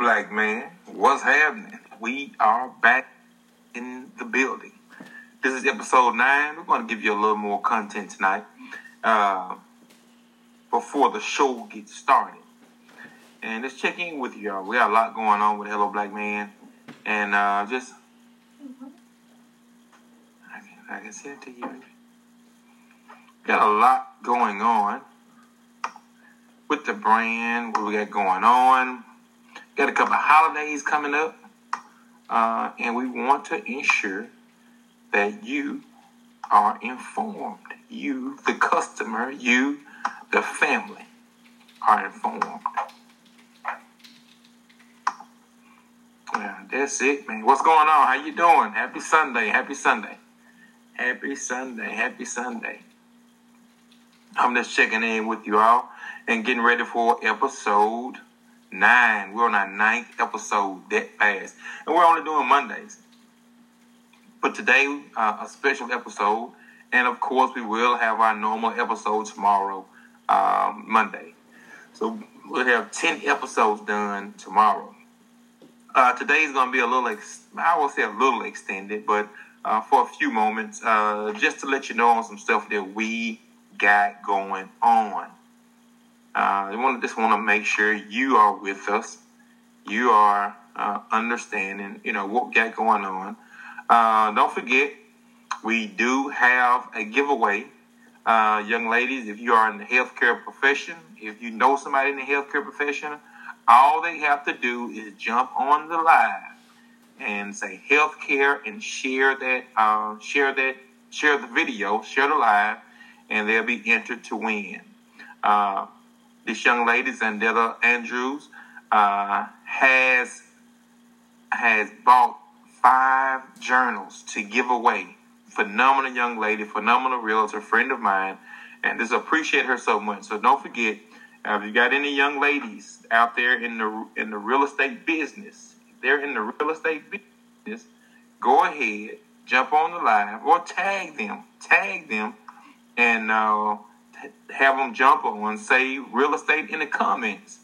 black man. What's happening? We are back in the building. This is episode nine. We're going to give you a little more content tonight uh, before the show gets started. And let's check in with y'all. We got a lot going on with Hello Black Man. And uh, just, I can, I can send it to you. Got a lot going on with the brand, what we got going on. Got a couple of holidays coming up. Uh, and we want to ensure that you are informed. You, the customer, you, the family, are informed. Yeah, that's it, man. What's going on? How you doing? Happy Sunday. Happy Sunday. Happy Sunday. Happy Sunday. I'm just checking in with you all and getting ready for episode nine. We're on our ninth episode that fast. And we're only doing Mondays. But today, uh, a special episode. And of course, we will have our normal episode tomorrow, um, Monday. So we'll have 10 episodes done tomorrow. Uh, today's going to be a little, ex- I will say a little extended, but uh, for a few moments, uh, just to let you know on some stuff that we got going on. Uh, I want just want to make sure you are with us. You are uh, understanding, you know, what got going on. Uh, don't forget, we do have a giveaway. Uh, young ladies, if you are in the healthcare profession, if you know somebody in the healthcare profession, all they have to do is jump on the live and say healthcare and share that, uh, share that, share the video, share the live, and they'll be entered to win. This young lady, Zandella Andrews, uh, has has bought five journals to give away. Phenomenal young lady, phenomenal realtor, friend of mine, and just appreciate her so much. So don't forget, uh, if you got any young ladies out there in the in the real estate business, they're in the real estate business, go ahead, jump on the live or tag them, tag them, and uh, have them jump on, say real estate in the comments,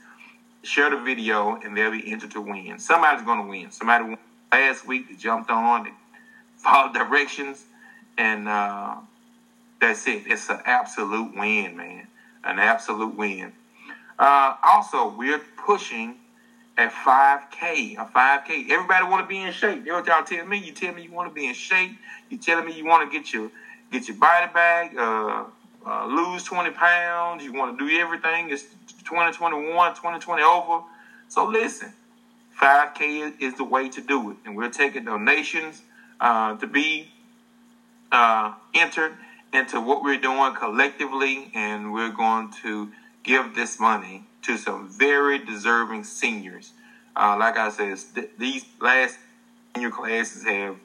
share the video, and they'll be entered to win. Somebody's going to win. Somebody won last week that jumped on, that followed directions, and uh, that's it. It's an absolute win, man. An absolute win. Uh, also, we're pushing at 5K, a 5K. Everybody want to be in shape. You know what y'all tell me? You tell me you want to be in shape. You telling me you want to get your get your body back, uh, uh, lose 20 pounds. You want to do everything. It's 2021, 2020 over. So listen, 5K is, the way to do it. And we're taking donations uh, to be uh, entered into what we're doing collectively. And we're going to give this money to some very deserving seniors. Uh, like I said, th- these last senior classes have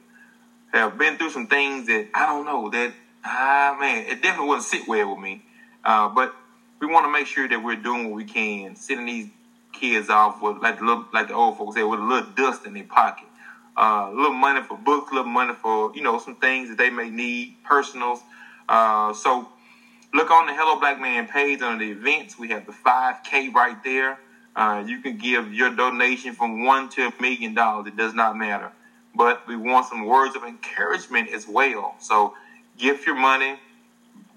have been through some things that I don't know that ah man, it definitely wouldn't sit well with me. Uh, but we want to make sure that we're doing what we can, sending these kids off with like the little, like the old folks say, with a little dust in their pocket, uh, a little money for books, a little money for you know some things that they may need, personals. Uh, so look on the Hello Black Man page under the events. We have the 5K right there. Uh, you can give your donation from one to a million dollars. It does not matter but we want some words of encouragement as well. So give your money,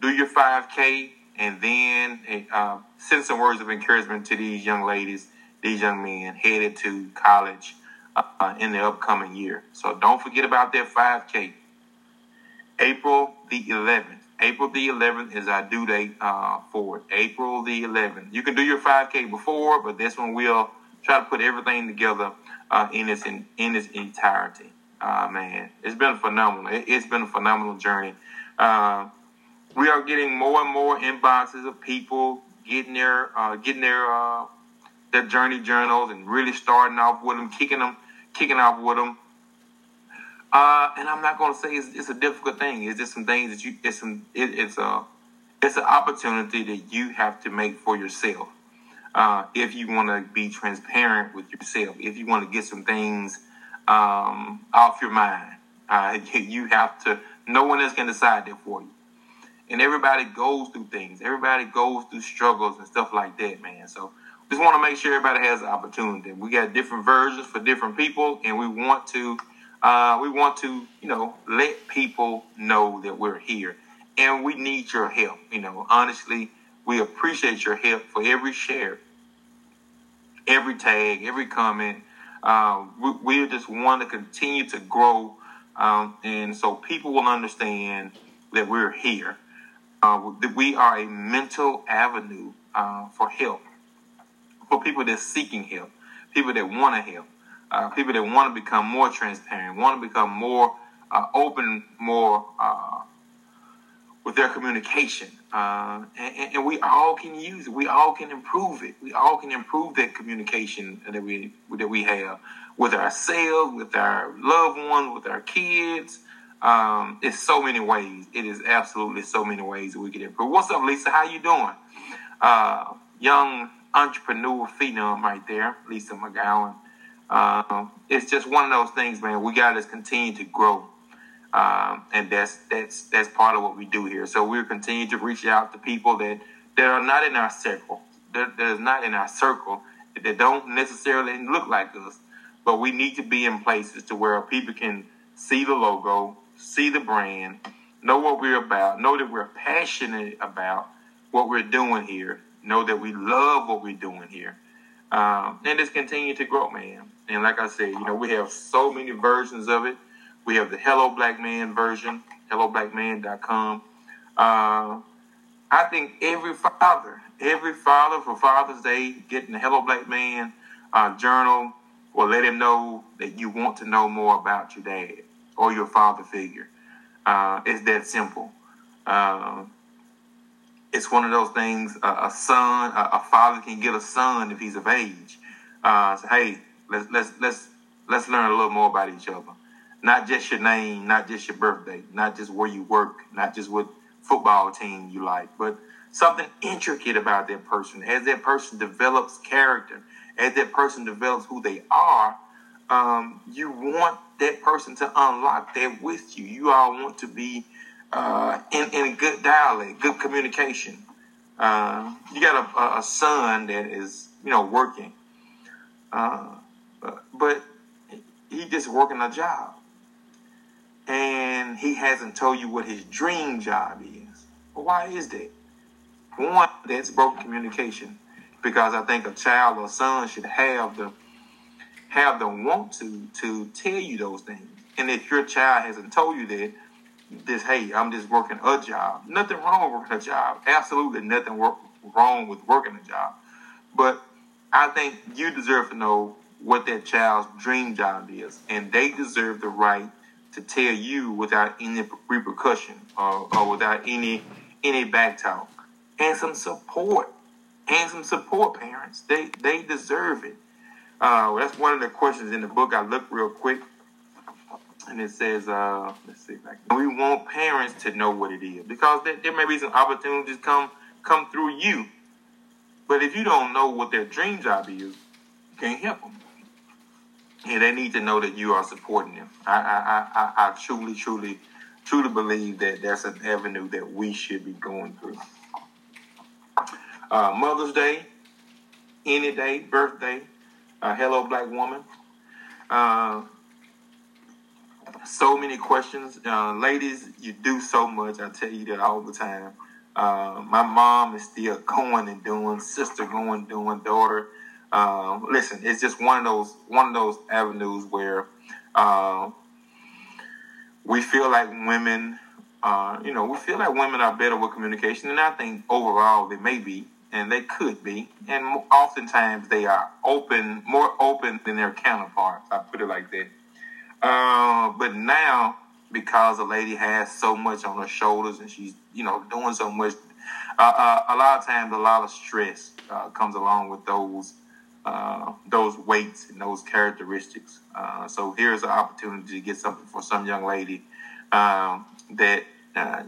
do your 5K, and then uh, send some words of encouragement to these young ladies, these young men headed to college uh, in the upcoming year. So don't forget about that 5K. April the 11th. April the 11th is our due date uh, for it. April the 11th. You can do your 5K before, but this one we'll try to put everything together uh, in its in, in its entirety. Uh, man, it's been phenomenal. It, has been a phenomenal journey. Uh, we are getting more and more inboxes of people getting their uh, getting their uh, their journey journals and really starting off with them, kicking them, kicking off with them. Uh, and I'm not going to say it's, it's, a difficult thing. It's just some things that you. It's some. It, it's a. It's an opportunity that you have to make for yourself uh, if you want to be transparent with yourself, if you want to get some things um, off your mind, uh, you have to. No one else can decide that for you. And everybody goes through things. Everybody goes through struggles and stuff like that, man. So just want to make sure everybody has the opportunity. We got different versions for different people, and we want to uh, we want to you know let people know that we're here, and we need your help. You know, honestly, we appreciate your help for every share, every tag, every comment. Uh, we, we, just want to continue to grow, um, and so people will understand that we're here. Uh, that we are a mental avenue uh, for help for people that's seeking help, people that want to help, uh, people that want to become more transparent, want to become more uh, open, more uh, with their communication. Uh, and, and, we all can use it. We all can improve it. We all can improve that communication that we that we have with ourselves, with our loved ones, with our kids. Um, it's so many ways. It is absolutely so many ways that we can improve. What's up, Lisa? How you doing? Uh, young entrepreneur phenom right there, Lisa McGowan. Um, it's just one of those things, man. We got to continue to grow, um, and that's that's that's part of what we do here. So we're continuing to reach out to people that that are not in our circle, that, that is not in our circle, that don't necessarily look like us, but we need to be in places to where people can see the logo, see the brand, know what we're about, know that we're passionate about what we're doing here, know that we love what we're doing here, um, and just continue to grow, man. And like I said, you know, we have so many versions of it. We have the Hello Black Man version, helloblackman.com. Uh, I think every father, every father for Father's Day, getting the Hello Black Man uh, journal will let him know that you want to know more about your dad or your father figure. Uh, it's that simple. Uh, it's one of those things. Uh, a son, a, a, father can get a son if he's of age. Uh, so, hey, let's let's let's let's learn a little more about each other. Not just your name, not just your birthday, not just where you work, not just what football team you like, but something intricate about that person. As that person develops character, as that person develops who they are, um, you want that person to unlock that with you. You all want to be uh, in, in good dialect, good communication. Uh, you got a, a, son that is, you know, working, uh, but he just working a job, and he hasn't told you what his dream job is. Why is that? One, that's broken communication, because I think a child or son should have the have the want to to tell you those things. And if your child hasn't told you that, this, hey, I'm just working a job. Nothing wrong with working a job. Absolutely nothing work, wrong with working a job. But I think you deserve to know what that child's dream job is. And they deserve the right to tell you without any repercussion or, or without any any back talk. And some support. And some support, parents. They they deserve it. Uh, that's one of the questions in the book. I looked real quick and it says, uh, let's see, we want parents to know what it is because there, there may be some opportunities come come through you, but if you don't know what their dream job is, you can't help them. And they need to know that you are supporting them. I, I, I, I truly, truly, truly believe that that's an avenue that we should be going through. Uh, Mother's Day, any day, birthday, uh, hello, black woman. Uh, so many questions. Uh, ladies, you do so much. I tell you that all the time. Uh, my mom is still going and doing, sister going doing, daughter. Uh, listen, it's just one of those one of those avenues where uh, we feel like women, uh, you know, we feel like women are better with communication, and I think overall they may be, and they could be, and oftentimes they are open, more open than their counterparts. I put it like that. Uh, but now, because a lady has so much on her shoulders and she's, you know, doing so much, uh, uh, a lot of times a lot of stress uh, comes along with those uh, those weights and those characteristics. Uh, so here's an opportunity to get something for some young lady um, that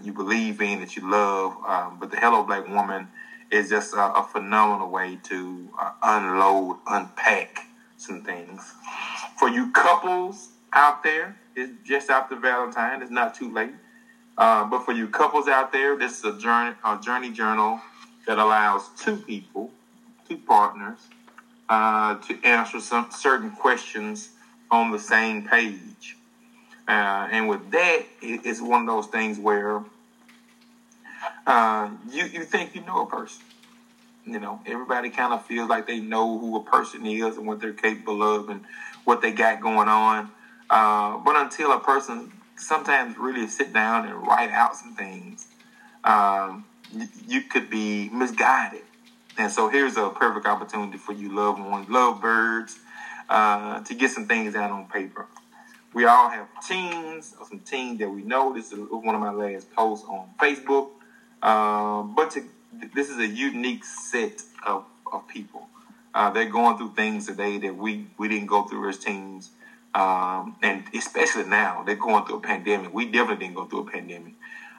you believe in, that you love. Um, but the Hello Black Woman is just a, a phenomenal way to unload, unpack some things. For you couples out there. It's just after Valentine. It's not too late. Uh, but for you couples out there, this is a journey, a journey journal that allows two people two partners uh, to answer some certain questions on the same page. Uh, and with that, it's one of those things where uh, you you think you know a person. You know, everybody kind of feels like they know who a person is and what they're capable of and what they got going on. Uh, but until a person sometimes really sit down and write out some things, um, you, you could be misguided. And so here's a perfect opportunity for you loved ones, love birds, uh, to get some things out on paper. We all have teams, or some teams that we know. This is one of my last posts on Facebook. Um, but to, this is a unique set of, of people. Uh, they're going through things today that we, we didn't go through as teens. Um, and especially now, they're going through a pandemic. We definitely didn't go through a pandemic.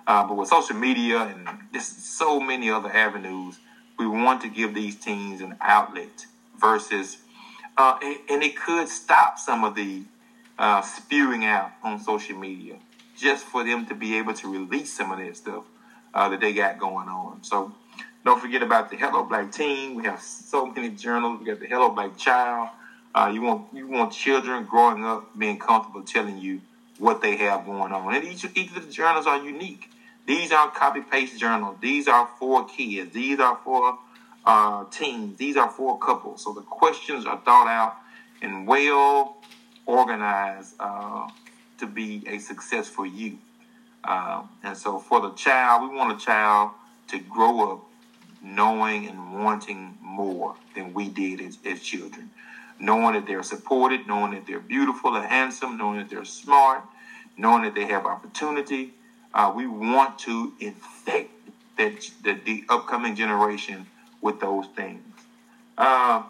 Uh, but with social media and just so many other avenues, we want to give these teens an outlet versus, uh, and, it could stop some of the uh, spewing out on social media just for them to be able to release some of that stuff uh, that they got going on. So don't forget about the Hello Black Teen. We have so many journals. We got the Hello Black Child. Uh, you want you want children growing up being comfortable telling you what they have going on, and each each of the journals are unique. These aren't copy paste journals. These are for kids. These are for uh, teens. These are for couples. So the questions are thought out and well organized uh, to be a success for you. Uh, and so for the child, we want a child to grow up knowing and wanting more than we did as, as children. Knowing that they're supported, knowing that they're beautiful and handsome, knowing that they're smart, knowing that they have opportunity. Uh, we want to infect that, the, the upcoming generation with those things. Uh,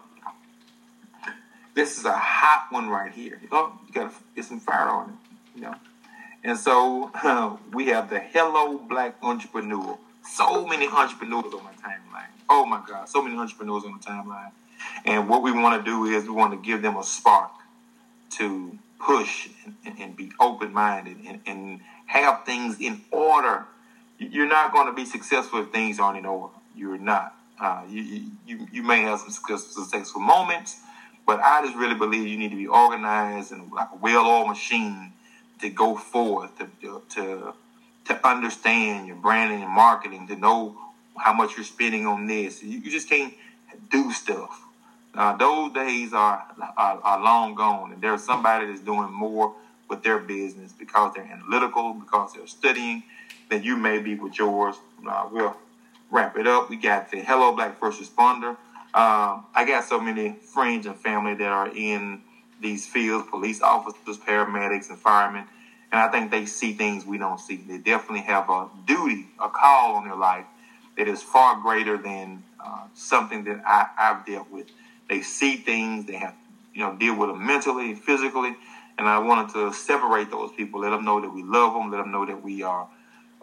this is a hot one right here. Oh, you gotta get some fire on it, you know. And so uh, we have the Hello Black Entrepreneur. So many entrepreneurs on my timeline. Oh my God, so many entrepreneurs on the timeline. And what we want to do is we want to give them a spark to push and, and be open minded and, and have things in order. You're not going to be successful if things aren't in order. You're not. Uh, you, you, you may have some successful moments, but I just really believe you need to be organized and like a well-oiled machine to go forth, to, to, to understand your branding and marketing, to know how much you're spending on this. You, you just can't do stuff. Uh, those days are, are, are long gone, and there's somebody that's doing more with their business because they're analytical, because they're studying, than you may be with yours. Uh, we'll wrap it up. We got the Hello Black First Responder. Uh, I got so many friends and family that are in these fields, police officers, paramedics, and firemen, and I think they see things we don't see. They definitely have a duty, a call on their life that is far greater than uh, something that I, I've dealt with. They see things, they have, you know, deal with them mentally, physically, and I wanted to separate those people, let them know that we love them, let them know that we are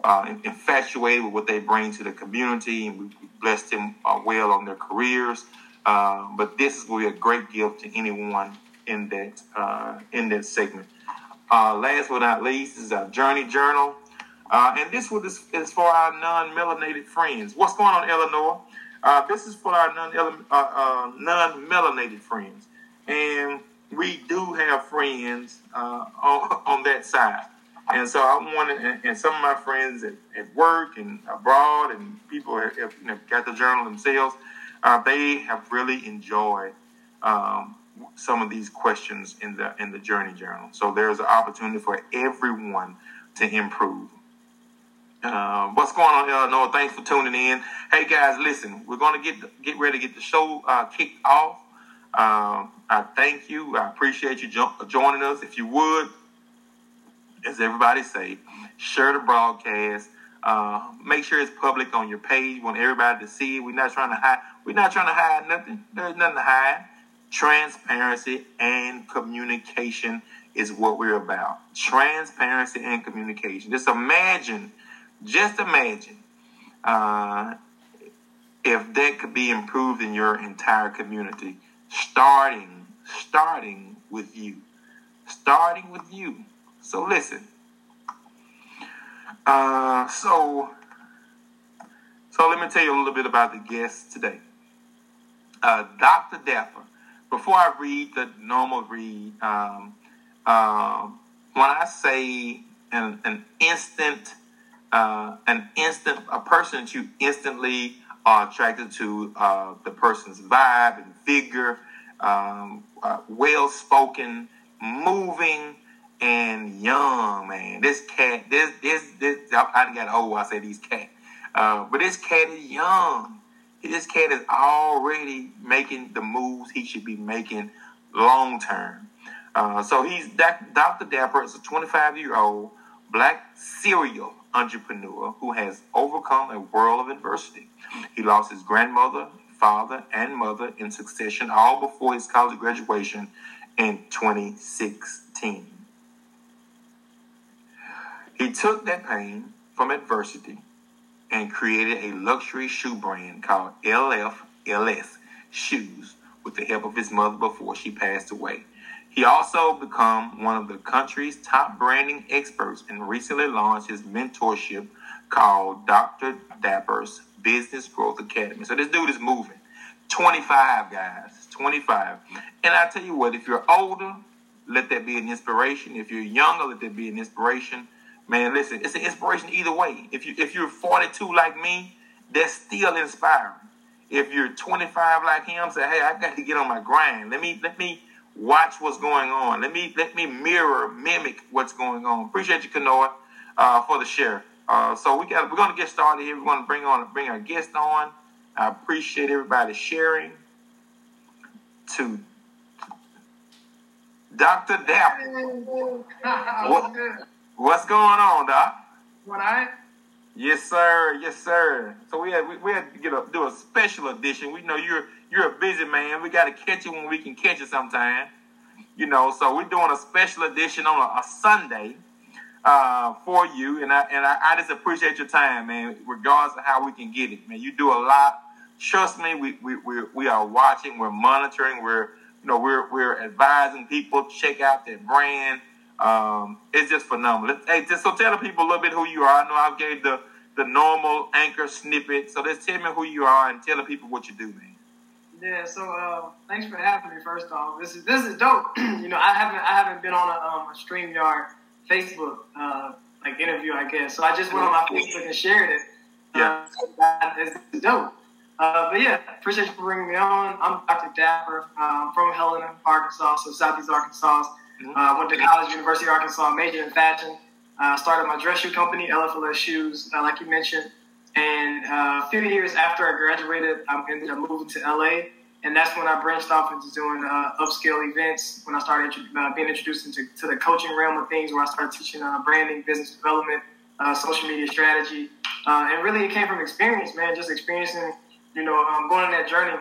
uh, infatuated with what they bring to the community, and we blessed them uh, well on their careers. Uh, but this will be a great gift to anyone in that uh, in that segment. Uh, last but not least is our journey journal, uh, and this one is, is for our non-melanated friends. What's going on, Eleanor? this is for our non non-melanated friends, and we do have friends on, on that side. And so I wanted, and, and some of my friends at, at, work and abroad, and people have, have you know, got the journal themselves, uh, they have really enjoyed um, some of these questions in the in the journey journal. So there's an opportunity for everyone to improve. Uh, what's going on, Eleanor? Thanks for tuning in. Hey guys, listen, we're going to get get ready to get the show uh, kicked off. Um, I thank you. I appreciate you jo- joining us. If you would as everybody say, share the broadcast. Uh, make sure it's public on your page. want everybody to see it. We're not trying to hide. We're not trying to hide nothing. There's nothing to hide. Transparency and communication is what we're about. Transparency and communication. Just imagine, just imagine, uh, if that could be improved in your entire community, starting, starting with you, starting with you. So listen. Uh, so, so let me tell you a little bit about the guest today. uh, Dr. Dapper. Before I read the normal read, um, uh, when I say an, an instant, uh, an instant, a person that you instantly are attracted to uh, the person's vibe and figure, um, uh, well spoken, moving, and young, man. This cat, this, this, this, I, I got old. I say these cat, uh, but this cat is young. This cat is already making the moves he should be making long term. Uh, so he's Dr. Dapper is a 25 year old black serial entrepreneur who has overcome a world of adversity. He lost his grandmother, father, and mother in succession, all before his college graduation in 2016. He took that pain from adversity and created a luxury shoe brand called LFLS Shoes with the help of his mother before she passed away. He also became one of the country's top branding experts and recently launched his mentorship called Dr. Dapper's Business Growth Academy. So this dude is moving. 25 guys, 25. And I tell you what, if you're older, let that be an inspiration. If you're younger, let that be an inspiration. Man, listen, it's an inspiration either way. If you if you're 42 like me, that's still inspiring. If you're 25 like him, say, hey, I got to get on my grind. Let me let me watch what's going on. Let me let me mirror, mimic what's going on. Appreciate you, Kanoa, uh, for the share. Uh, so we got we're gonna get started here. We're gonna bring on bring our guest on. I appreciate everybody sharing. To Dr. Dapper. what, What's going on, Doc? What I? Yes, sir. Yes, sir. So we had we, we had to get a, do a special edition. We know you're you're a busy man. We got to catch you when we can catch you sometime. You know, so we're doing a special edition on a, a Sunday uh, for you, and I and I, I, just appreciate your time, man. Regardless of how we can get it, man. You do a lot. Trust me, we we we, we are watching. We're monitoring. We're you know we're we're advising people check out that brand um, it's just phenomenal. Hey, just so tell the people a little bit who you are. I know I've gave the the normal anchor snippet, so just tell me who you are and tell the people what you do, man. Yeah, so uh, thanks for having me. First off, this is this is dope. you know, I haven't I haven't been on a, um, a Streamyard Facebook uh, like interview, I guess. So I just went on my Facebook and shared it. Yeah, uh, it's dope. Uh, but yeah, appreciate you for bringing me on. I'm Dr. Dapper. I'm from Helena, Arkansas, so Southeast Arkansas. Mm-hmm. Uh, went to college, University of Arkansas, majored in fashion. Uh, started my dress shoe company, LFLS Shoes, uh, like you mentioned. And uh, a few years after I graduated, I ended up moving to LA. And that's when I branched off into doing uh, upscale events. When I started uh, being introduced into to the coaching realm of things, where I started teaching branding, business development, social media strategy. and really, it came from experience, man, just experiencing, you know, um, going on that journey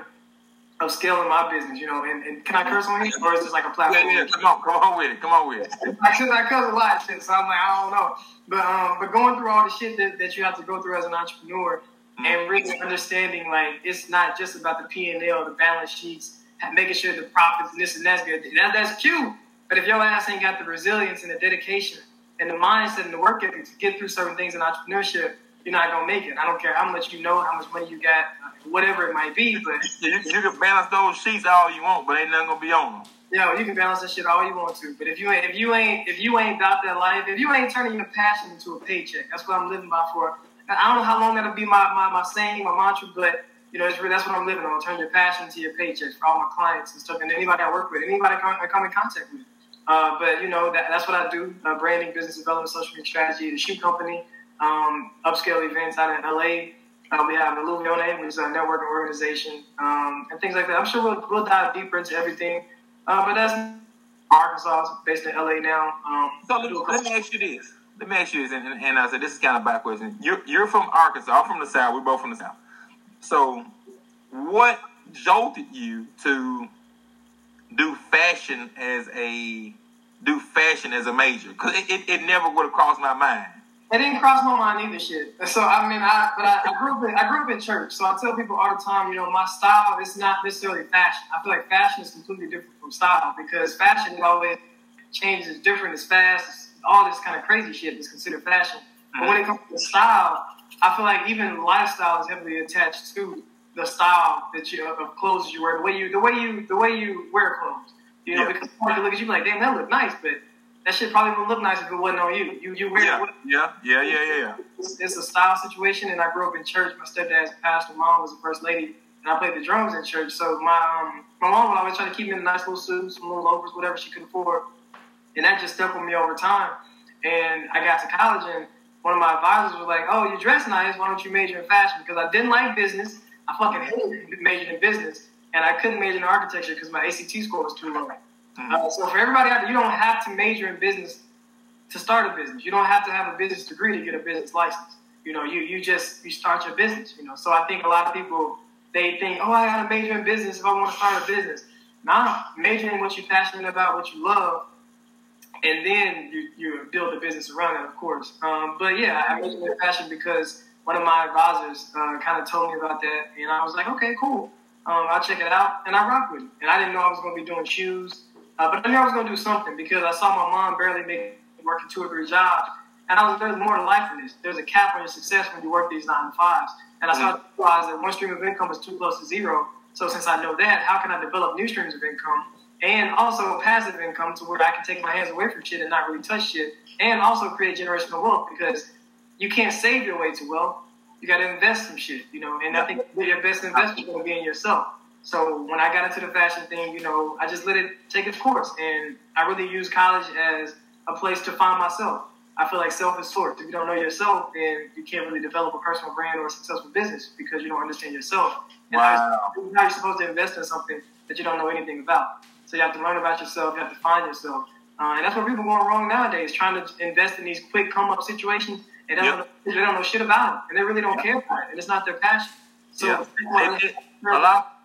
of scaling my business, you know, and, and can I curse on here, or is this like a platform? Yeah, yeah, come on, come on with it, come on with it. I curse a lot shit, so I'm like, I don't know. But um, but going through all the shit that, that you have to go through as an entrepreneur. And really understanding like it's not just about the P and L, the balance sheets, making sure the profits and this and that's good. That, that's cute, but if your ass ain't got the resilience and the dedication and the mindset and the work ethic to get through certain things in entrepreneurship, you're not gonna make it. I don't care how much you know, how much money you got, uh, whatever it might be. But you, you can balance those sheets all you want, but ain't nothing gonna be on them. Yeah, you can balance that shit all you want to, but if you ain't, if you ain't, if you ain't about that life, if you ain't turning your passion into a paycheck, that's what I'm living by for. I don't know how long that'll be my, my, my saying, my mantra, but you know, it's really, that's what I'm living on. Turn your passion to your paychecks for all my clients and stuff, and anybody I work with, anybody I come, I come in contact with. Uh, but you know, that, that's what I do: uh, branding, business development, social media strategy, the shoe company um, upscale events out in LA. Uh, we have Illuvione, which is a networking organization, um, and things like that. I'm sure we'll, we'll dive deeper into everything. Uh, but that's Arkansas, based in LA now. Um, so let, me ask you this. Let me ask you this, and, and, I said this is kind of backwards. You're, you're from Arkansas. I'm from the South. We're both from the South. So, what jolted you to do fashion as a do fashion as a major? Because it, it, it never would have crossed my mind. It didn't cross my mind either, shit. So I mean, I but I, I, grew up in I grew up in church, so I tell people all the time, you know, my style is not necessarily fashion. I feel like fashion is completely different from style because fashion always changes, different, it's fast, all this kind of crazy shit is considered fashion. But when it comes to style, I feel like even lifestyle is heavily attached to the style that you of clothes you wear, the way you the way you the way you wear clothes. You know, yeah. because people look at you like, damn, that look nice, but that shit probably would look nice if it wasn't on you. You you wear yeah. it. Yeah, yeah, yeah, yeah, yeah. It's, it's, a style situation, and I grew up in church. My stepdad's pastor, mom was the first lady, and I played the drums in church. So my um, my mom would always try to keep me in a nice little suit, some little loafers, whatever she could afford, and that just stuck with me over time. And I got to college, and one of my advisors was like, "Oh, you dress nice. Why don't you major in fashion?" Because I didn't like business. I fucking hated majoring in business, and I couldn't major in architecture because my ACT score was too low. Mm-hmm. Uh, so for everybody out there, you don't have to major in business to start a business. You don't have to have a business degree to get a business license. You know, you you just you start your business. You know, so I think a lot of people they think, oh, I got to major in business if I want to start a business. Nah, major in what you're passionate about, what you love, and then you, you build a business around it, of course. Um, but yeah, I majored in fashion because one of my advisors uh, kind of told me about that, and I was like, okay, cool. Um, I'll check it out, and I rock with it. And I didn't know I was going to be doing shoes, uh, but I knew I was going to do something because I saw my mom barely make working two or three jobs, and I was there's more to life than this. There's a cap on your success when you work these nine to fives, and I started to realize that one stream of income is too close to zero. So since I know that, how can I develop new streams of income and also passive income to where I can take my hands away from shit and not really touch shit, and also create generational wealth because you can't save your way to wealth. You got to invest some shit, you know. And I think your best investment is going to be in yourself. So when I got into the fashion thing, you know, I just let it take its course, and I really use college as a place to find myself. I feel like self is source. If you don't know yourself, then you can't really develop a personal brand or a successful business because you don't understand yourself. And wow. how you're supposed to invest in something that you don't know anything about. So you have to learn about yourself. You have to find yourself. Uh, and that's where people are going wrong nowadays, trying to invest in these quick come up situations and they, yep. don't know, they don't know shit about it, and they really don't yep. care about it, and it's not their passion. So yeah. it, it, a lot,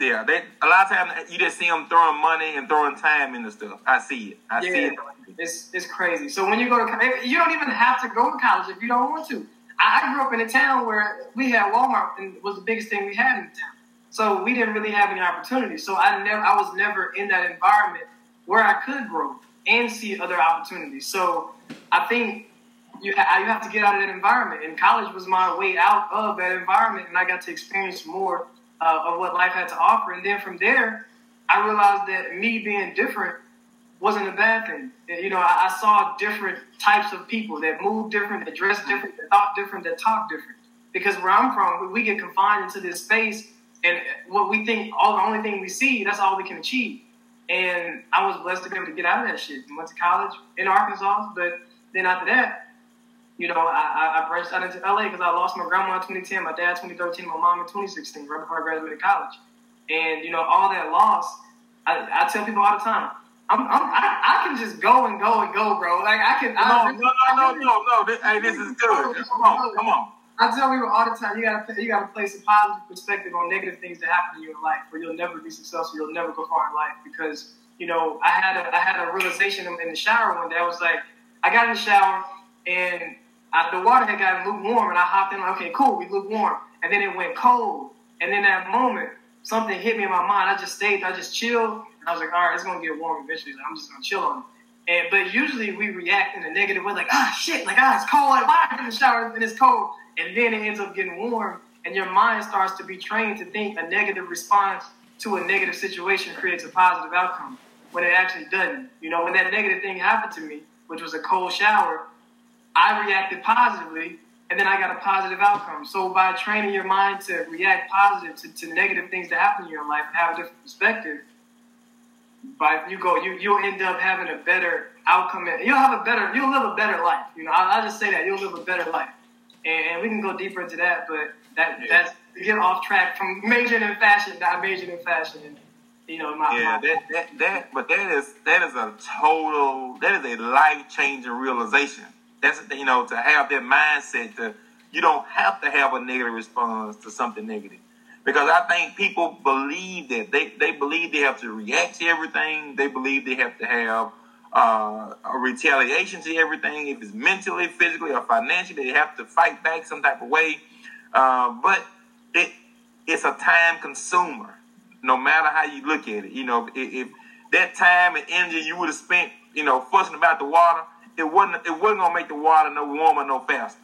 yeah, they a lot of times you just see them throwing money and throwing time into stuff. I see it. I yeah, see it. It's it's crazy. So when you go to college, you don't even have to go to college if you don't want to. I, I grew up in a town where we had Walmart and was the biggest thing we had in the town. So we didn't really have any opportunities. So I never, I was never in that environment where I could grow and see other opportunities. So I think you, you have to get out of that environment. And college was my way out of that environment, and I got to experience more uh, of what life had to offer. And then from there, I realized that me being different wasn't a bad thing. You know, I, I saw different types of people that moved different, that dressed different, that thought different, that talked different. Because where I'm from, we get confined into this space and what we think, all the only thing we see, that's all we can achieve. And I was blessed to be able to get out of that shit. I went to college in Arkansas, but then after that, you know, I, I branched out into LA because I lost my grandma in 2010, my dad 2013, my mom in 2016, right before I graduated college. And you know, all that loss, I, I tell people all the time, I'm, I'm, I, I can just go and go and go, bro. Like I can. Come I, on, no, no, no, no, no. This, hey, this is good. Come on, come on. I tell people all the time, you gotta you gotta place a positive perspective on negative things that happen in life, or you'll never be successful. You'll never go far in life because you know I had a I had a realization in the shower one day. I was like, I got in the shower and I, the water had gotten lukewarm, and I hopped in. Like, okay, cool, we lukewarm, and then it went cold, and then that moment something hit me in my mind. I just stayed, I just chilled, and I was like, all right, it's gonna get warm eventually. I'm just gonna chill on it. And but usually we react in a negative way, like ah shit, like ah it's cold, why I in the shower and it's cold and then it ends up getting warm, and your mind starts to be trained to think a negative response to a negative situation creates a positive outcome when it actually doesn't. You know, when that negative thing happened to me, which was a cold shower, I reacted positively, and then I got a positive outcome. So by training your mind to react positive to, to negative things that happen in your life have a different perspective, by you go, you you'll end up having a better outcome. You'll have a better, you'll live a better life. You know, I, I just say that you'll live a better life and, and we can go deeper into that. But that yeah. that's to get off track from majoring in fashion, not majoring in fashion. And, you know, my, yeah, my, that, that that but that is that is a total that is a life changing realization. That's you know to have that mindset to you don't have to have a negative response to something negative because I think people believe that they they believe they have to react to everything. They believe they have to have uh, a retaliation to everything. If it's mentally, physically, or financially, they have to fight back some type of way. Uh, but it it's a time consumer, no matter how you look at it. You know, if, if that time and energy you would have spent, you know, fussing about the water, it wasn't it wasn't gonna make the water no warmer, no faster.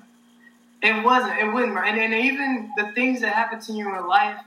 It wasn't. It wouldn't. And, and even the things that happen to you in life,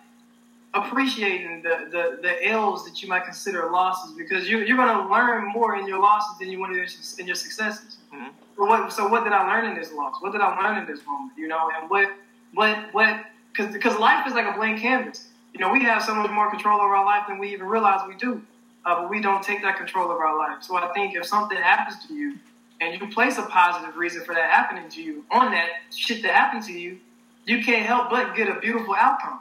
appreciating the, the, the L's that you might consider losses because you, you're going to learn more in your losses than you want in your successes. Mm-hmm. So, what, so what did I learn in this loss? What did I learn in this moment? You know, and what, what, what, because life is like a blank canvas. You know, we have so much more control over our life than we even realize we do. Uh, but we don't take that control of our life. So I think if something happens to you, and you place a positive reason for that happening to you on that shit that happened to you, you can't help but get a beautiful outcome.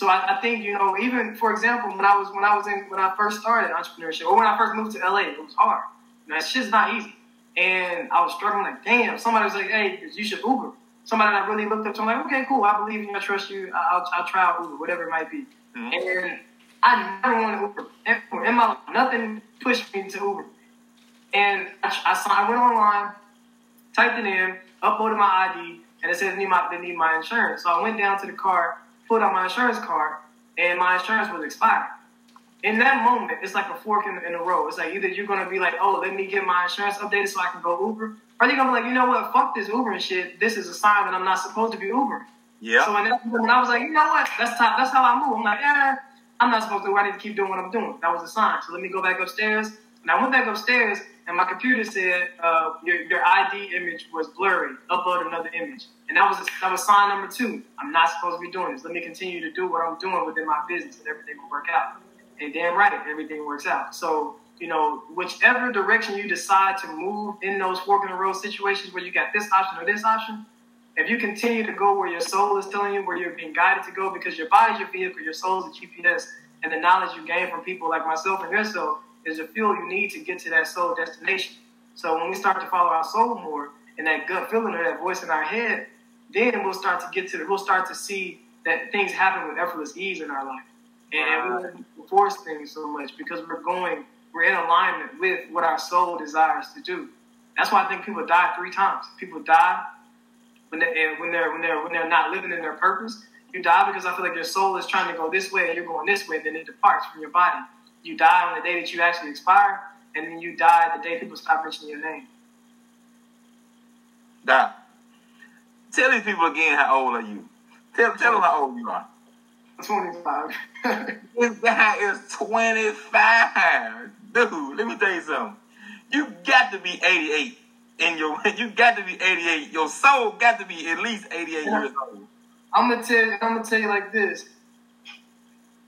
So I, I, think you know, even for example, when I was when I was in when I first started entrepreneurship, or when I first moved to LA, it was hard. You know, that shit's not easy, and I was struggling. Like, damn, somebody was like, "Hey, you should Uber." Somebody that I really looked up to, I'm like, "Okay, cool, I believe you, I trust you, I'll, I'll try out Uber, whatever it might be." Mm-hmm. And I never wanted Uber. In my nothing pushed me to Uber. And I, I, I went online, typed it in, uploaded my ID, and it said they need my, they need my insurance. So I went down to the car, pulled out my insurance card, and my insurance was expired. In that moment, it's like a fork in, in the road. It's like either you're gonna be like, oh, let me get my insurance updated so I can go Uber, or you're gonna be like, you know what, fuck this Uber and shit. This is a sign that I'm not supposed to be Uber. Yeah. So when, I was like, you know what, that's how, that's how I move. I'm like, yeah, I'm not supposed to. I need to keep doing what I'm doing. That was a sign. So let me go back upstairs. And I went back upstairs, and my computer said uh, your, your ID image was blurry. Upload another image, and that was that was sign number two. I'm not supposed to be doing this. Let me continue to do what I'm doing within my business, and everything will work out. And damn right, everything works out. So you know, whichever direction you decide to move in those fork in the road situations where you got this option or this option, if you continue to go where your soul is telling you, where you're being guided to go, because your body's your vehicle, your soul is the GPS, and the knowledge you gain from people like myself and yourself is the fuel you need to get to that soul destination. So when we start to follow our soul more and that gut feeling or that voice in our head, then we'll start to get to the, we'll start to see that things happen with effortless ease in our life. And we don't force things so much because we're going, we're in alignment with what our soul desires to do. That's why I think people die three times. People die when they when they're when they're when they're not living in their purpose. You die because I feel like your soul is trying to go this way and you're going this way, then it departs from your body you die on the day that you actually expire, and then you die the day people stop mentioning your name. Die. tell these people again how old are you? Tell, tell them how old you are. 25. this guy is 25. Dude, let me tell you something. You got to be 88 in your you got to be 88. Your soul got to be at least 88 years old. I'm gonna tell you, I'm gonna tell you like this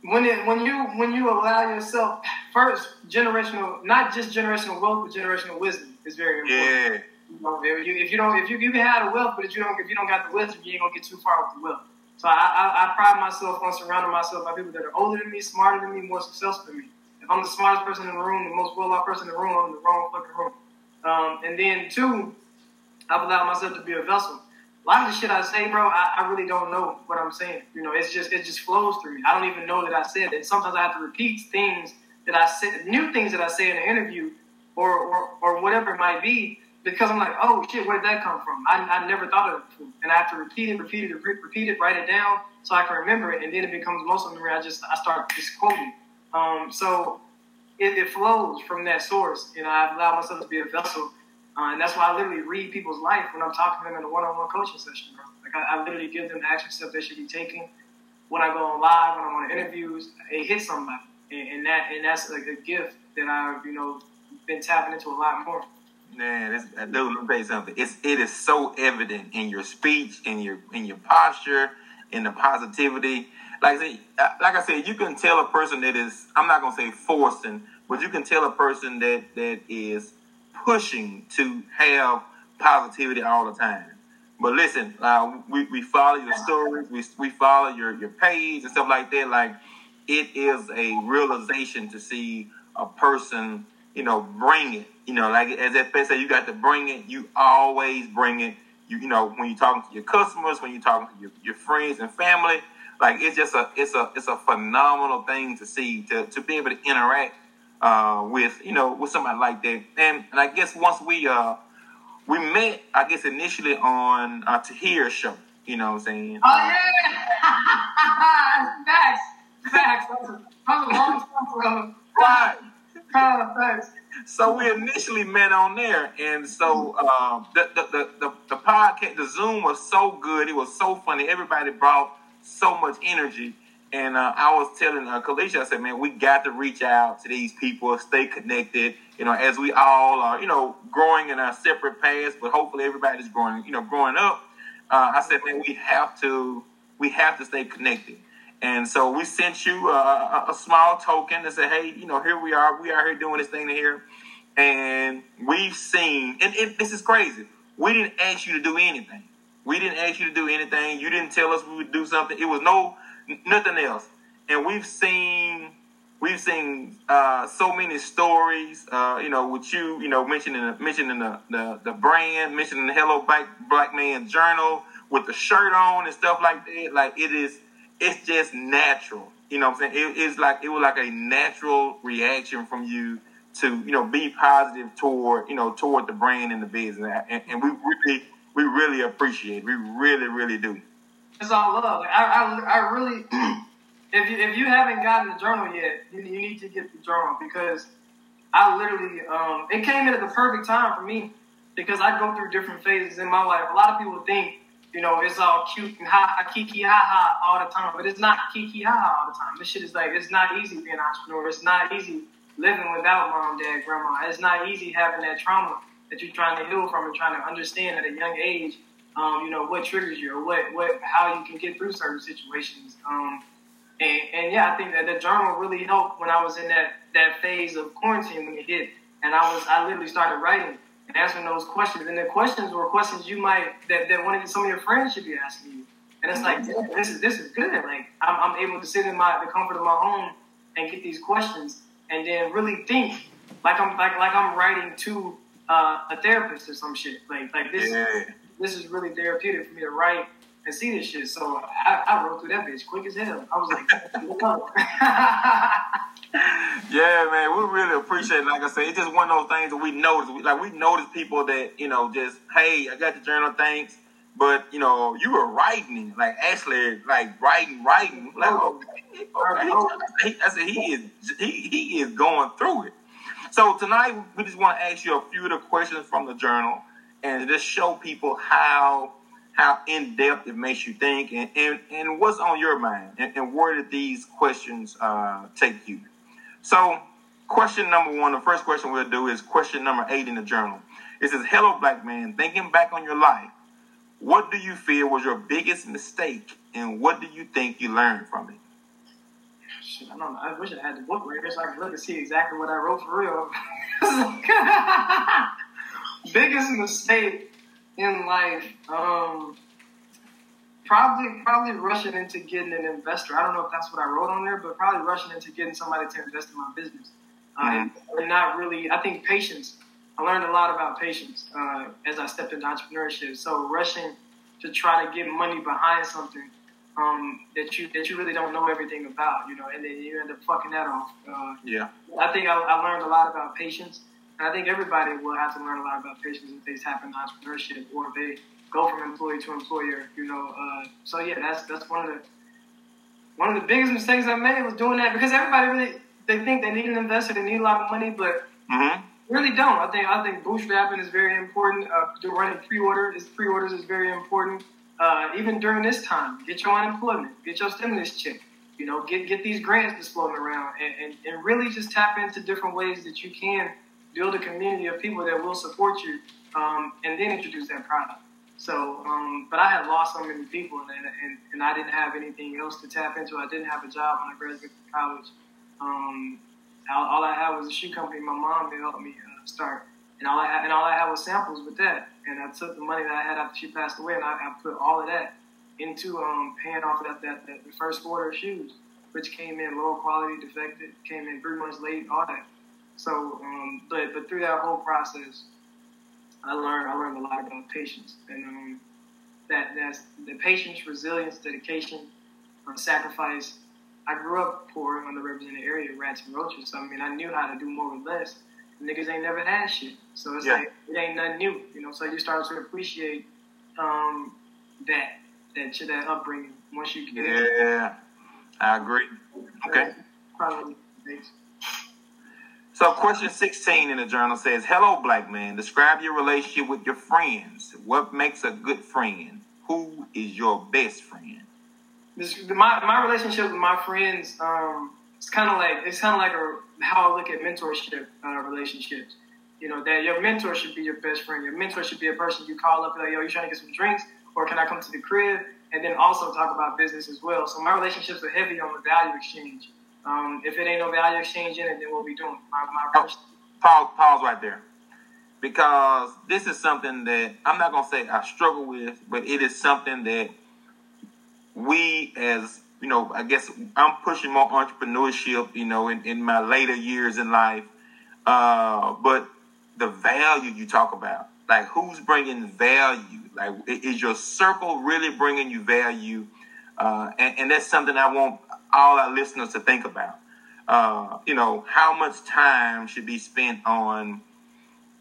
when it when you when you allow yourself first generational not just generational wealth but generational wisdom is very important. Yeah. You know, if, you, if you don't if you, you can have the wealth but if you don't if you don't got the wisdom you ain't gonna get too far with the wealth. So I, I, I pride myself on surrounding myself by people that are older than me, smarter than me, more successful than me. If I'm the smartest person in the room, the most well-off person in the room, I'm in the wrong fucking room. Um, and then two, I've allowed myself to be a vessel a lot of the shit I say, bro, I, I, really don't know what I'm saying. You know, it's just it just flows through me. I don't even know that I said it. Sometimes I have to repeat things that I said, new things that I say in an interview, or or, or whatever it might be, because I'm like, oh shit, where did that come from? I, I never thought of it before, and I have to repeat it, repeat it, repeat it, write it down so I can remember it, and then it becomes muscle memory. I just I start just quoting. Um, so it, it flows from that source, and I've allowed myself to be a vessel uh, and that's why I literally read people's life when I'm talking to them in a one-on-one coaching session, bro. Like I, I literally give them the action steps they should be taking. When I go on live, when I'm on interviews, it hits somebody, and, and that and that's like a gift that I've you know been tapping into a lot more. Man, dude, let me tell you something. It's it is so evident in your speech, in your in your posture, in the positivity. Like I said, uh, like I said, you can tell a person that is. I'm not gonna say forcing, but you can tell a person that that is pushing to have positivity all the time. But listen, uh, we, we follow your stories, we, we follow your, your page and stuff like that. Like, it is a realization to see a person, you know, bring it. You know, like as they say, you got to bring it. You always bring it. You, you know, when you're talking to your customers, when you're talking to your, your friends and family, like it's just a it's a it's a phenomenal thing to see to to be able to interact uh, with you know with somebody like that. And, and I guess once we uh we met, I guess initially on uh, Tahir's show. You know what I'm saying? Oh yeah, facts, facts. That was, a long time ago. Right. Oh, thanks. so we initially met on there, and so um, the, the, the the the podcast, the Zoom was so good. It was so funny. Everybody brought so much energy, and uh, I was telling uh, Kalisha, I said, "Man, we got to reach out to these people, stay connected. You know, as we all are, you know, growing in our separate paths, but hopefully everybody's growing, you know, growing up." Uh, I said, "Man, we have to, we have to stay connected." And so we sent you a, a, small token to say, hey, you know, here we are. We are here doing this thing here. And we've seen, and, and this is crazy. We didn't ask you to do anything. We didn't ask you to do anything. You didn't tell us we would do something. It was no, nothing else. And we've seen, we've seen uh, so many stories. Uh, you know, with you, you know, mentioning mentioning the the, the brand, mentioning the Hello Black Black Man Journal with the shirt on and stuff like that. Like it is it's just natural. You know what I'm saying? It, it's like it was like a natural reaction from you to you know be positive toward you know toward the brand and the business, and, and we really we really appreciate. It. We really really do. It's all love. I I, I really. if you if you haven't gotten the journal yet, you, you need to get the journal because I literally um, it came in at the perfect time for me because I go through different phases in my life. A lot of people think you know, it's all cute and ha ha kiki ha ha all the time, but it's not kiki ha ha all the time. This shit is like it's not easy being an entrepreneur. It's not easy living without mom, dad, grandma. It's not easy having that trauma that you're trying to heal from and trying to understand at a young age. Um, you know what triggers you or what what how you can get through certain situations. Um, and, and yeah, I think that the journal really helped when I was in that that phase of quarantine when it hit, and I was I literally started writing and answering those questions. And the questions were questions you might that, that one of some of your friends should be asking you. And it's like this is this is good. Like I'm, I'm able to sit in my the comfort of my home and get these questions and then really think like I'm like like I'm writing to uh, a therapist or some shit. Like like this yeah. This is really therapeutic for me to write and see this shit. So I, I wrote through that bitch quick as hell. I was like, yeah, man, we really appreciate it. Like I said, it's just one of those things that we notice. Like we notice people that you know just hey, I got the journal, thanks. But you know, you were writing, like actually, like writing, writing. Like, oh, okay, okay. Oh. I said he is he he is going through it. So tonight we just want to ask you a few of the questions from the journal and just show people how how in depth it makes you think and, and, and what's on your mind and, and where did these questions uh, take you. So, question number one, the first question we'll do is question number eight in the journal. It says, Hello, black man, thinking back on your life, what do you feel was your biggest mistake and what do you think you learned from it? Shit, I don't know. I wish I had the book right here so I could look and see exactly what I wrote for real. biggest mistake in life, um, probably probably rushing into getting an investor. I don't know if that's what I wrote on there, but probably rushing into getting somebody to invest in my business. Uh, mm-hmm. and not really. I think patience. I learned a lot about patience uh, as I stepped into entrepreneurship. So rushing to try to get money behind something um, that you that you really don't know everything about, you know, and then you end up fucking that off. Uh, yeah. I think I, I learned a lot about patience. And I think everybody will have to learn a lot about patience if they tap into entrepreneurship or if they go from employee to employer. You know, uh, so yeah, that's that's one of the one of the biggest mistakes I made was doing that because everybody really they think they need an investor, they need a lot of money, but mm-hmm. really don't. I think I think bootstrapping is very important. Uh, running pre-order is pre-orders is very important. Uh, even during this time, get your unemployment, get your stimulus check. You know, get get these grants that's floating around, and, and, and really just tap into different ways that you can build a community of people that will support you, um, and then introduce that product. So, um, but I had lost so many people, and, and, and I didn't have anything else to tap into. I didn't have a job when I graduated from college. Um, all, all, I had was a shoe company. My mom helped me uh, start, and all I had, and all I had was samples with that. And I took the money that I had after she passed away, and I, I put all of that into um, paying off that, that, that the first order of shoes, which came in low quality, defective, came in three months late, all that. So, um, but but through that whole process, I learned I learned a lot about patience and um, that that's the patience, resilience, dedication, uh, sacrifice. I grew up poor in the underrepresented area, rats and roaches. So I mean, I knew how to do more with less. Niggas ain't never had shit, so it's yeah. like it ain't nothing new, you know. So you start to appreciate um, that that that upbringing once you get yeah, it. I agree. Okay. Probably. So, question 16 in the journal says Hello, black man. Describe your relationship with your friends. What makes a good friend? Who is your best friend? My, my relationship with my friends, um, it's kind of like it's kind of like a, how I look at mentorship uh, relationships. You know that your mentor should be your best friend. Your mentor should be a person you call up like, "Yo, you trying to get some drinks, or can I come to the crib?" And then also talk about business as well. So my relationships are heavy on the value exchange. Um, if it ain't no value exchange in it, then what we doing? My, my pause, pause right there. Because this is something that I'm not gonna say I struggle with, but it is something that we as you know, I guess I'm pushing more entrepreneurship, you know, in, in my later years in life. Uh, but the value you talk about, like who's bringing value? Like, is your circle really bringing you value? Uh, and, and, that's something I want all our listeners to think about. Uh, you know, how much time should be spent on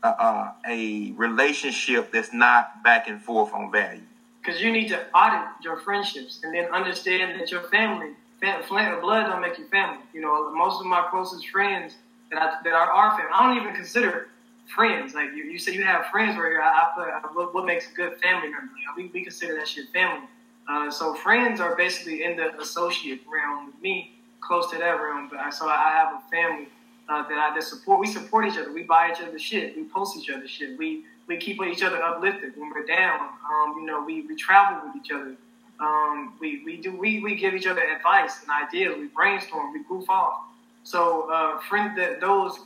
uh, uh a relationship that's not back and forth on value? Because you need to audit your friendships and then understand that your family, fam- blood don't make you family. You know, most of my closest friends that, I, that are our family, I don't even consider friends. Like you, you you have friends right here. I, I put what, what, makes a good family member. We, we consider that shit family. Uh, so friends are basically in the associate realm with me, close to that realm. But I, so I have a family uh, that I that support. We support each other. We buy each other shit. We post each other shit. We we keep each other uplifted when we're down. Um, you know, we, we travel with each other. Um, we, we do we, we give each other advice and ideas. We brainstorm. We goof off. So uh, friend, that those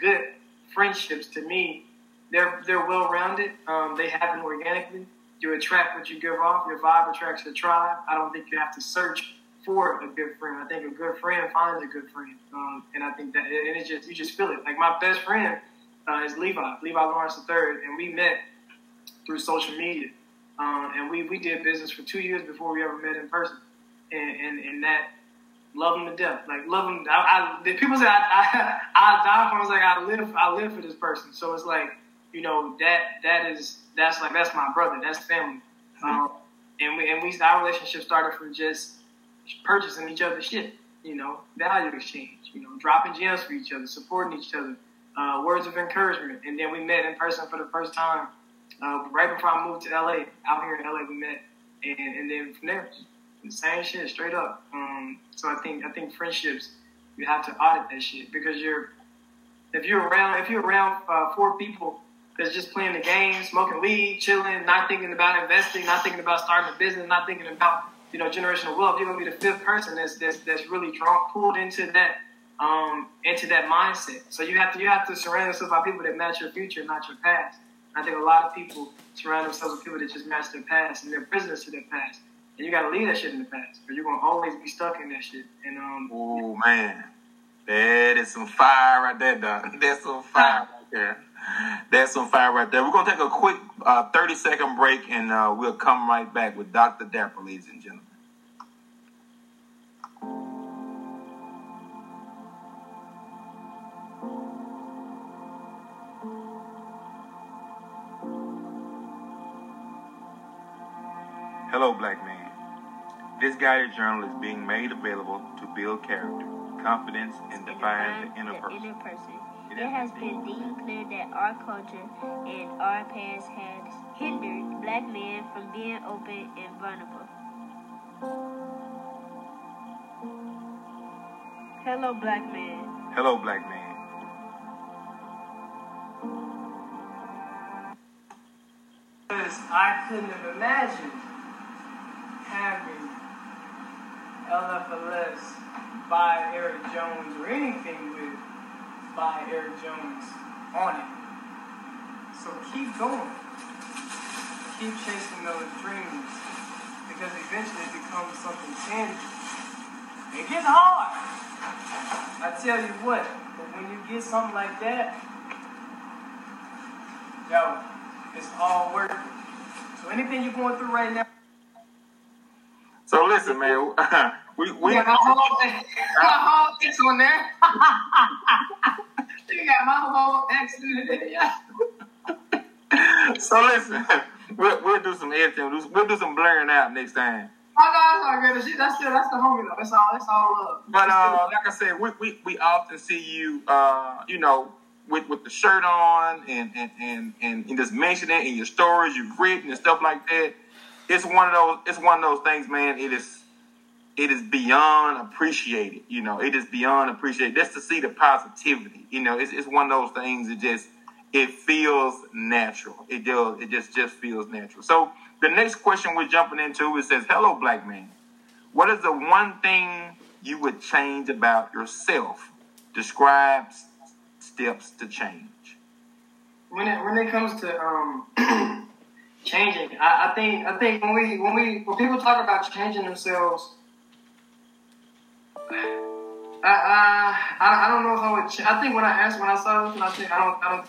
good friendships to me, they're they're well rounded. Um, they happen organically. You attract what you give off. Your vibe attracts your tribe. I don't think you have to search for a good friend. I think a good friend finds a good friend, um, and I think that and it's just you just feel it. Like my best friend uh, is Levi, Levi Lawrence III, and we met through social media. Um, and we, we did business for two years before we ever met in person. And, and, and that, love him to death. Like, love him. I, I, people say I, I, I die for him. I was like, I live, I live for this person. So it's like, you know, that, that is, that's like, that's my brother. That's family. Mm-hmm. Um, and we, and we, our relationship started from just purchasing each other's shit, you know, value exchange, you know, dropping gems for each other, supporting each other, uh, words of encouragement. And then we met in person for the first time uh, right before I moved to LA. Out here in LA, we met, and, and then from there, the same shit, straight up. Um, so I think I think friendships, you have to audit that shit because you're if you're around if you're around uh, four people that's just playing the game, smoking weed, chilling, not thinking about investing, not thinking about starting a business, not thinking about you know generational wealth, you're gonna be the fifth person that's that's, that's really drawn pulled into that um, into that mindset. So you have to you have to surround yourself by people that match your future, not your past. I think a lot of people surround themselves with people that just match their past and they're prisoners to their past. And you gotta leave that shit in the past, or you're gonna always be stuck in that shit. And um, oh man, that is some fire right there, dog. That's some fire right there. That's some fire right there. We're gonna take a quick uh, 30 second break, and uh, we'll come right back with Dr. Dapper, ladies and gentlemen. Hello, black man. This guided journal is being made available to build character, confidence, and define the inner person. Inner person. It, it has been deemed clear that our culture and our past has hindered black men from being open and vulnerable. Hello, black man. Hello, black man. I couldn't have imagined having LFLS by Eric Jones or anything with by Eric Jones on it. So keep going. Keep chasing those dreams because eventually it becomes something tangible. It gets hard. I tell you what, but when you get something like that, yo, it's all worth it. So anything you're going through right now, so listen, man. we we got my whole my whole on there. you got my whole in there. so listen, we'll, we'll do some editing. We'll do some blurring out next time. Oh no, that's all good. She, that's still that's the homie though. That's all. That's all love. But uh, like I said, we, we, we often see you, uh, you know, with, with the shirt on and and, and, and and just mention it in your stories you've written and stuff like that. It's one of those. It's one of those things, man. It is it is beyond appreciated. You know, it is beyond appreciated. Just to see the positivity. You know, it's it's one of those things. that just it feels natural. It does. It just just feels natural. So the next question we're jumping into it says, "Hello, black man. What is the one thing you would change about yourself? Describe steps to change." When it when it comes to um, changing, I, I think I think when we when we when people talk about changing themselves. I, I, I don't know how I would. Ch- I think when I asked when I saw this, and I think I don't, I don't